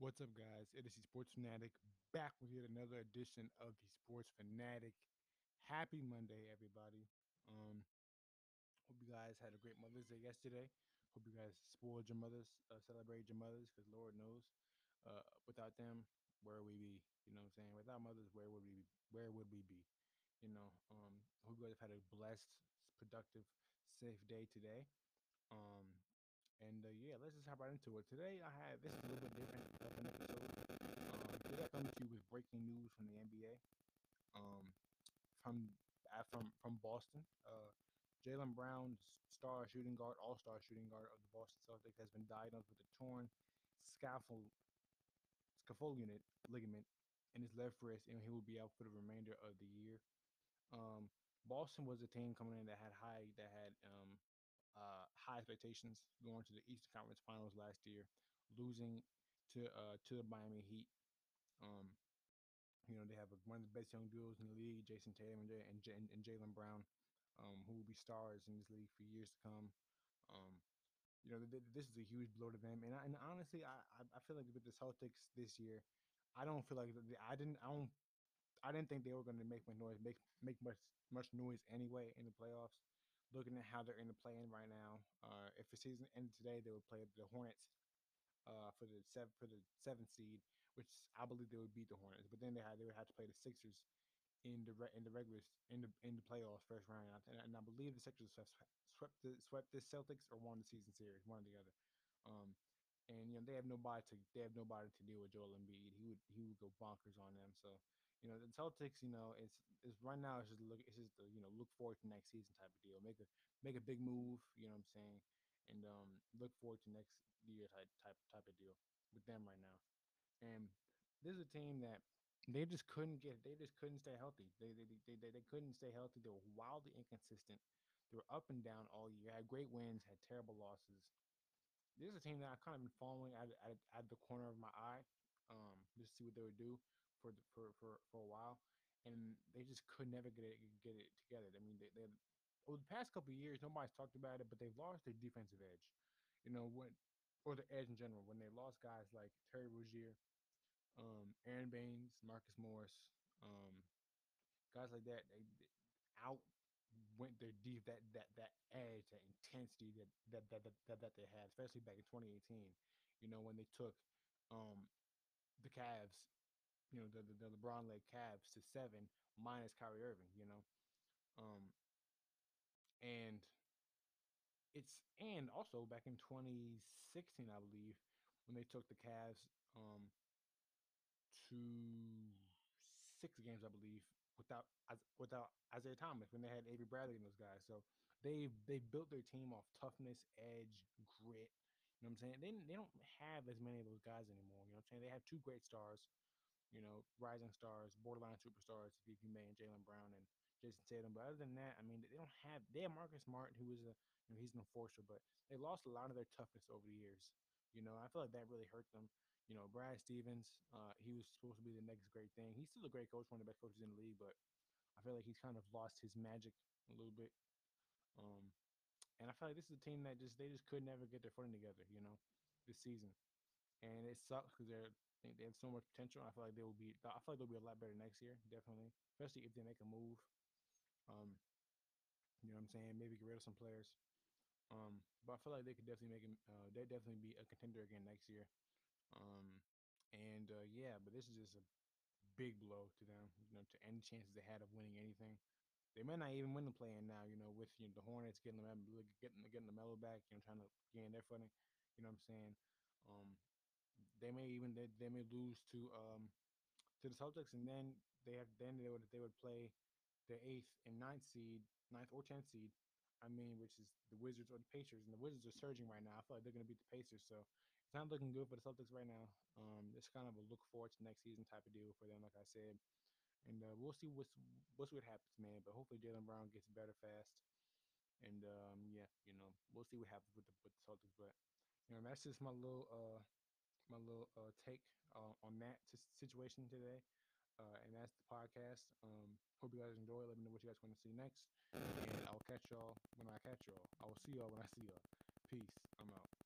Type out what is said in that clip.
What's up, guys? It is the Sports Fanatic back with yet another edition of the Sports Fanatic. Happy Monday, everybody. Um, hope you guys had a great Mother's Day yesterday. Hope you guys spoiled your mothers, uh, celebrated your mothers, because Lord knows, uh, without them, where would we be? You know what I'm saying? Without mothers, where would we be? Where would we be? You know, um, hope you guys have had a blessed, productive, safe day today. Um, and uh, yeah, let's just hop right into it. Today I have this is a little bit different of an episode. Um, today I come to you with breaking news from the NBA. Um, from uh, from from Boston, uh, Jaylen Brown, star shooting guard, all star shooting guard of the Boston Celtics, has been diagnosed with a torn scaffold scaphoid ligament in his left wrist, and he will be out for the remainder of the year. Um, Boston was a team coming in that had high that had um, uh, high expectations going to the Eastern Conference Finals last year, losing to uh, to the Miami Heat. Um, you know they have one of the best young duos in the league, Jayson Tatum and and, and, Jaylen Brown, um, who will be stars in this league for years to come. Um, you know th- this is a huge blow to them, and I, and honestly, I I feel like with the Celtics this year, I don't feel like I didn't I don't I didn't think they were going to make much noise, make make much much noise anyway in the playoffs looking at how they're in the play-in right now. Uh, if the season ended today, they would play the Hornets uh, for the seven for the seventh seed, which I believe they would beat the Hornets. But then they had they would have to play the Sixers in the in the regular in the in the playoffs first round, and, and I believe the Sixers swept swept the, swept the Celtics or won the season series, one or the other. Um, and you know they have nobody to they have nobody to deal with Joel Embiid. He would he would go bonkers on them. So you know, the Celtics, you know, it's it's right now it's just look it's just the, you know, look forward to next season type of deal. Make a make a big move, you know what I'm saying? And um look forward to next year type type type of deal with them right now. And this is a team that they just couldn't get they just couldn't stay healthy. They they they, they, they couldn't stay healthy. They were wildly inconsistent. They were up and down all year. Had great wins, had terrible losses. This is a team that I kind of been following at, at, at the corner of my eye, um, just to see what they would do for for for for a while, and they just could never get it get it together. I mean, they they over the past couple years, nobody's talked about it, but they've lost their defensive edge. You know when, or the edge in general, when they lost guys like Terry Rozier, um, Aron Baynes, Marcus Morris, um, guys like that, they, they out went their deep that that that edge, that intensity that that that that, that they had, especially back in 2018. You know when they took um the Cavs you know the the, the LeBron led Cavs to seven minus Kyrie Irving. You know, um, and it's and also back in 2016, I believe, when they took the Cavs um to six games, I believe, without without Isaiah Thomas when they had Avery Bradley and those guys. So they they built their team off toughness, edge, grit. You know what I'm saying? They they don't have as many of those guys anymore. You know what I'm saying? They have two great stars you know, rising stars, borderline superstars, if you may, and Jaylen Brown and Jayson Tatum. But other than that, I mean, they don't have. They have Marcus Smart, who is a, you know, he's an enforcer, but they lost a lot of their toughness over the years. You know, I feel like that really hurt them. You know, Brad Stevens, uh, he was supposed to be the next great thing. He's still a great coach, one of the best coaches in the league, but I feel like he's kind of lost his magic a little bit. Um, and I feel like this is a team that just they just could never get their footing together. You know, this season, and it sucks because they're think they have so much potential. I feel like they will be. I feel like they'll be a lot better next year, definitely, especially if they make a move. Um, you know what I'm saying? Maybe get rid of some players. Um, but I feel like they could definitely make it. Uh, they definitely be a contender again next year. Um, and uh, yeah, but this is just a big blow to them. You know, to any chances they had of winning anything. They might not even win the play-in now. You know, with you know, the Hornets getting them getting getting the Melo back. You know, trying to gain their footing. You know what I'm saying? Um, they may even they, they may lose to um to the Celtics, and then they have then they would they would play the eighth and ninth seed, ninth or tenth seed. I mean, which is the Wizards or the Pacers, and the Wizards are surging right now. I feel like they're going to beat the Pacers, so it's not looking good for the Celtics right now. Um, it's kind of a look forward to next season type of deal for them, like I said, and uh, we'll see what's what's what happens, man. But hopefully Jaylen Brown gets better fast, and um, yeah, you know, we'll see what happens with the with the Celtics. But you know, that's just my little uh my little uh, take uh, on that t- situation today. Uh, and that's the podcast. Um, hope you guys enjoy. Let me know what you guys want to see next. And I'll catch y'all when I catch y'all. I will see y'all when I see y'all. Peace. I'm out.